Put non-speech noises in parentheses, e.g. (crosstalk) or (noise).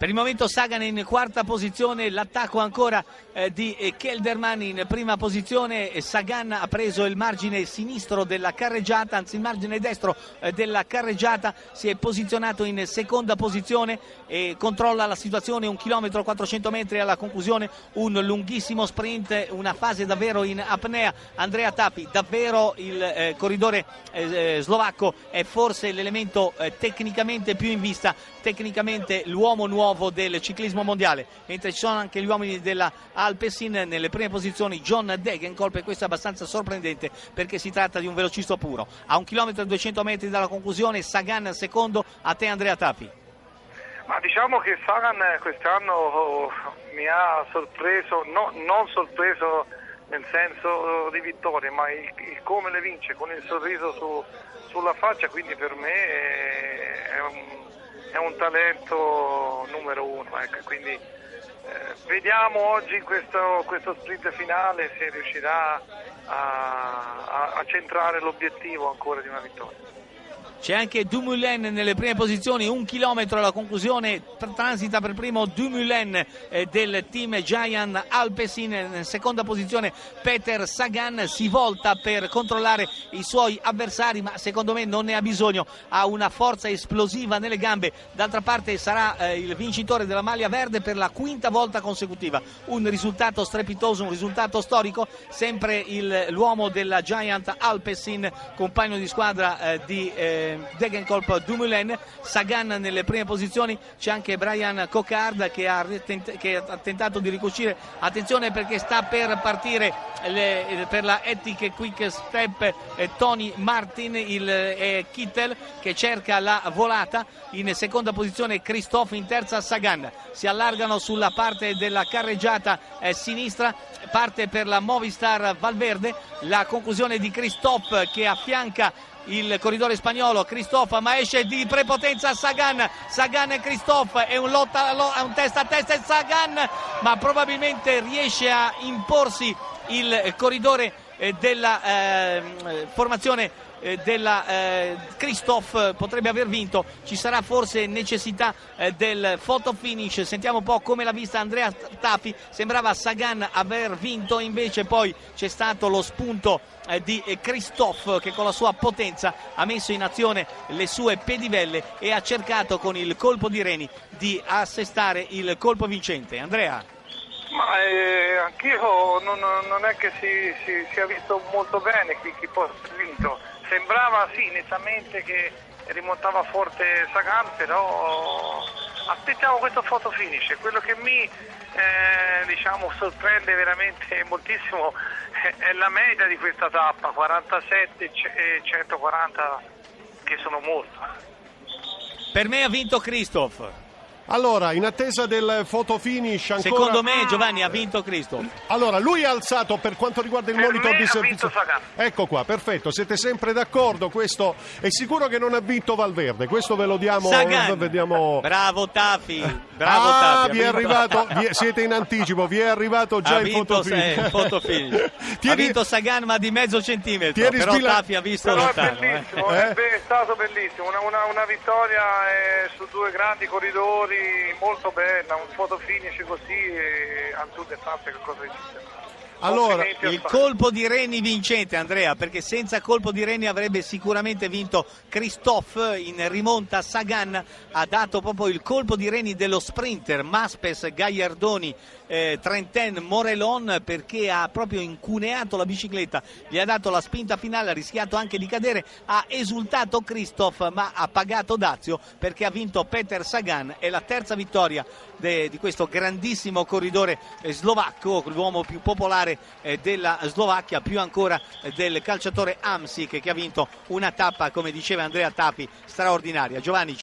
Per il momento Sagan in quarta posizione, l'attacco ancora eh, di eh, Kelderman in prima posizione, Sagan ha preso il margine sinistro della carreggiata, anzi il margine destro eh, della carreggiata, si è posizionato in seconda posizione e controlla la situazione un chilometro 400 metri alla conclusione, un lunghissimo sprint, una fase davvero in apnea. Andrea Tapi, davvero il eh, corridore eh, eh, slovacco è forse l'elemento tecnicamente più in vista, tecnicamente l'uomo nuovo nuovo del ciclismo mondiale, mentre ci sono anche gli uomini della Alpecin nelle prime posizioni John Degenkolb e questo è abbastanza sorprendente perché si tratta di un velocista puro. A un chilometro e 200 metri dalla conclusione Sagan secondo, a te Andrea Tapi. Ma diciamo che Sagan quest'anno oh, mi ha sorpreso, no, non sorpreso nel senso di vittoria, ma il, il, come le vince con il sorriso su, sulla faccia, quindi per me è un è un talento numero uno, ecco, quindi eh, vediamo oggi in questo, questo, sprint finale se riuscirà a, a, a centrare l'obiettivo ancora di una vittoria. C'è anche Dumoulin nelle prime posizioni, un chilometro alla conclusione, transita per primo Dumoulin eh, del team Giant Alpecin, in seconda posizione Peter Sagan, si volta per controllare i suoi avversari ma secondo me non ne ha bisogno, ha una forza esplosiva nelle gambe, d'altra parte sarà eh, il vincitore della maglia verde per la quinta volta consecutiva, un risultato strepitoso, un risultato storico, sempre il, l'uomo della Giant Alpecin, compagno di squadra eh, di eh, Degenkolb Dumoulin, Sagan nelle prime posizioni, c'è anche Brian Coccard che ha, che ha tentato di ricucire, attenzione perché sta per partire le, per la Ethic Quick Step eh, Tony Martin, il eh, Kittel che cerca la volata, in seconda posizione Christophe, in terza Sagan, si allargano sulla parte della carreggiata eh, sinistra, parte per la Movistar Valverde, la conclusione di Christophe che affianca il corridore spagnolo Christophe ma esce di prepotenza Sagan. Sagan e Christophe è un, lotta, è un testa a testa e Sagan ma probabilmente riesce a imporsi il corridore della eh, formazione eh, della eh, Christophe potrebbe aver vinto, ci sarà forse necessità eh, del photo finish, sentiamo un po' come l'ha vista Andrea Tafi, sembrava Sagan aver vinto, invece poi c'è stato lo spunto eh, di Christophe che con la sua potenza ha messo in azione le sue pedivelle e ha cercato con il colpo di Reni di assestare il colpo vincente. Andrea. Ma eh, anch'io non, non, è che si, si, sia visto molto bene chi, chi poi ha vinto sembrava sì, nettamente che rimontava forte Sagan, però aspettiamo questo photo finish. Quello che mi eh, diciamo, sorprende veramente moltissimo è la media di questa tappa, 47 e 140 che sono molto. Per me ha vinto Christoph. Allora, in attesa del photo finish ancora... Secondo me Giovanni ha vinto Cristo. Allora, lui ha alzato per quanto riguarda il per monitor di servizio. Ecco qua, perfetto, siete sempre d'accordo, questo è sicuro che non ha vinto Valverde, questo ve lo diamo Sagan. vediamo Bravo Tafi. Bravo ah, Tafi. vi è arrivato, vi è, siete in anticipo, vi è arrivato già ha il photo finish. (laughs) finish. ha vinto Sagan ma di mezzo centimetro, però sbila... Tafi ha visto però lontano. È bellissimo, eh? è stato bellissimo, una, una, una vittoria eh, su due grandi corridori molto bella un photo finish così e al Tour de France che cosa esiste. Allora, il colpo di Reni vincente, Andrea, perché senza colpo di Reni avrebbe sicuramente vinto Christophe in rimonta. Sagan ha dato proprio il colpo di Reni dello sprinter Maspes, Gagliardoni, eh, Trenten, Morelon, perché ha proprio incuneato la bicicletta, gli ha dato la spinta finale, ha rischiato anche di cadere. Ha esultato Christophe, ma ha pagato Dazio perché ha vinto Peter Sagan. È la terza vittoria de, di questo grandissimo corridore eh, slovacco, l'uomo più popolare eh, della Slovacchia, più ancora eh, del calciatore Amsic che ha vinto una tappa, come diceva Andrea Tapi, straordinaria. Giovanni